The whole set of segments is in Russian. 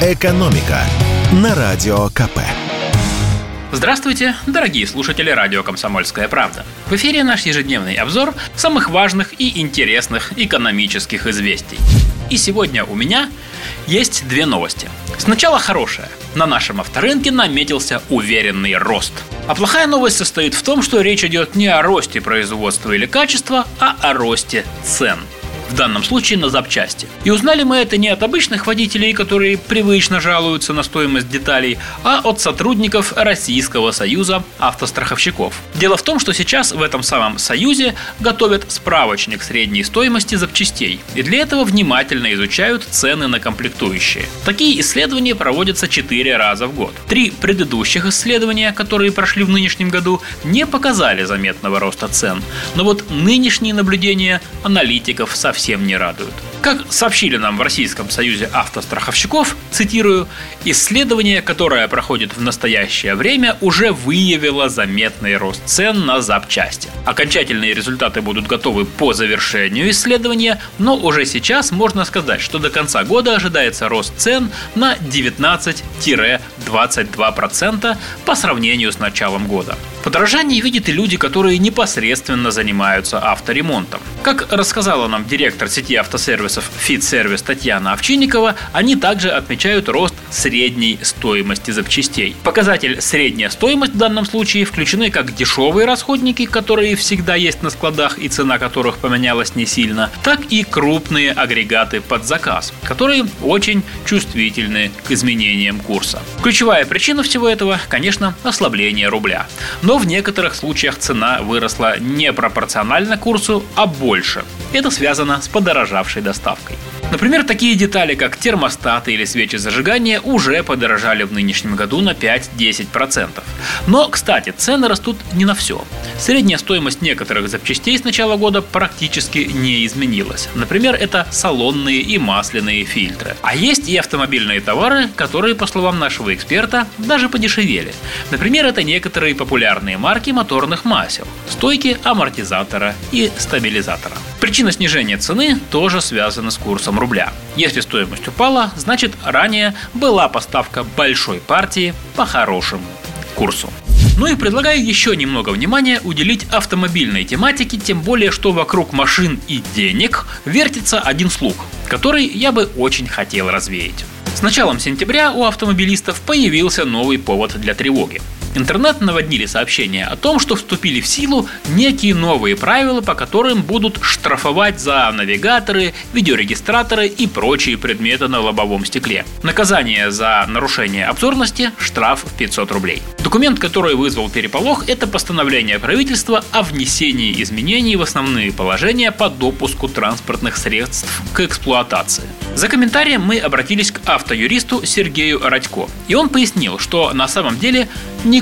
«Экономика» на Радио КП. Здравствуйте, дорогие слушатели радио «Комсомольская правда». В эфире наш ежедневный обзор самых важных и интересных экономических известий. И сегодня у меня есть две новости. Сначала хорошая. На нашем авторынке наметился уверенный рост. А плохая новость состоит в том, что речь идет не о росте производства или качества, а о росте цен – в данном случае на запчасти. И узнали мы это не от обычных водителей, которые привычно жалуются на стоимость деталей, а от сотрудников Российского союза автостраховщиков. Дело в том, что сейчас в этом самом союзе готовят справочник средней стоимости запчастей, и для этого внимательно изучают цены на комплектующие. Такие исследования проводятся 4 раза в год. Три предыдущих исследования, которые прошли в нынешнем году, не показали заметного роста цен, но вот нынешние наблюдения аналитиков совсем совсем не радуют. Как сообщили нам в Российском союзе автостраховщиков, цитирую, исследование, которое проходит в настоящее время, уже выявило заметный рост цен на запчасти. Окончательные результаты будут готовы по завершению исследования, но уже сейчас можно сказать, что до конца года ожидается рост цен на 19-22% по сравнению с началом года. Подорожание видят и люди, которые непосредственно занимаются авторемонтом. Как рассказала нам директор сети автосервисов сервисов Fit Татьяна Овчинникова, они также отмечают рост средней стоимости запчастей. Показатель средняя стоимость в данном случае включены как дешевые расходники, которые всегда есть на складах и цена которых поменялась не сильно, так и крупные агрегаты под заказ, которые очень чувствительны к изменениям курса. Ключевая причина всего этого, конечно, ослабление рубля. Но в некоторых случаях цена выросла не пропорционально курсу, а больше. Это связано с подорожавшей доставкой. Например, такие детали, как термостаты или свечи зажигания, уже подорожали в нынешнем году на 5-10%. Но, кстати, цены растут не на все. Средняя стоимость некоторых запчастей с начала года практически не изменилась. Например, это салонные и масляные фильтры. А есть и автомобильные товары, которые, по словам нашего эксперта, даже подешевели. Например, это некоторые популярные марки моторных масел, стойки амортизатора и стабилизатора. Причина снижения цены тоже связана с курсом рубля. Если стоимость упала, значит ранее была поставка большой партии по хорошему курсу. Ну и предлагаю еще немного внимания уделить автомобильной тематике, тем более, что вокруг машин и денег вертится один слух, который я бы очень хотел развеять. С началом сентября у автомобилистов появился новый повод для тревоги. Интернет наводнили сообщения о том, что вступили в силу некие новые правила, по которым будут штрафовать за навигаторы, видеорегистраторы и прочие предметы на лобовом стекле. Наказание за нарушение обзорности – штраф в 500 рублей. Документ, который вызвал переполох, это постановление правительства о внесении изменений в основные положения по допуску транспортных средств к эксплуатации. За комментарием мы обратились к автоюристу Сергею Радько, и он пояснил, что на самом деле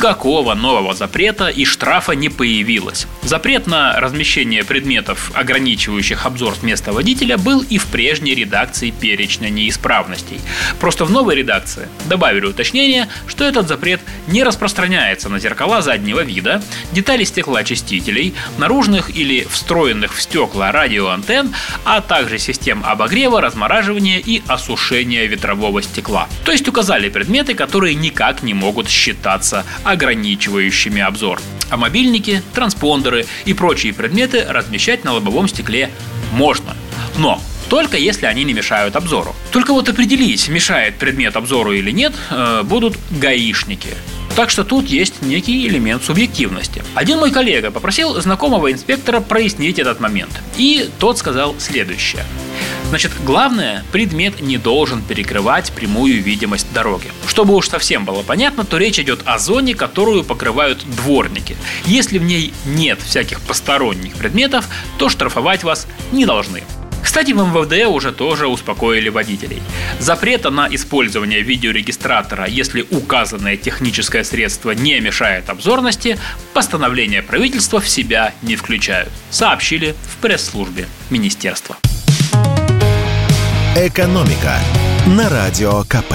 никакого нового запрета и штрафа не появилось. Запрет на размещение предметов, ограничивающих обзор с места водителя, был и в прежней редакции перечня неисправностей. Просто в новой редакции добавили уточнение, что этот запрет не распространяется на зеркала заднего вида, детали стеклоочистителей, наружных или встроенных в стекла радиоантенн, а также систем обогрева, размораживания и осушения ветрового стекла. То есть указали предметы, которые никак не могут считаться ограничивающими обзор. А мобильники, транспондеры и прочие предметы размещать на лобовом стекле можно. Но только если они не мешают обзору. Только вот определить, мешает предмет обзору или нет, э, будут гаишники. Так что тут есть некий элемент субъективности. Один мой коллега попросил знакомого инспектора прояснить этот момент. И тот сказал следующее. Значит, главное, предмет не должен перекрывать прямую видимость дороги. Чтобы уж совсем было понятно, то речь идет о зоне, которую покрывают дворники. Если в ней нет всяких посторонних предметов, то штрафовать вас не должны. Кстати, в МВД уже тоже успокоили водителей. Запрета на использование видеорегистратора, если указанное техническое средство не мешает обзорности, постановление правительства в себя не включают, сообщили в пресс-службе министерства. «Экономика» на Радио КП.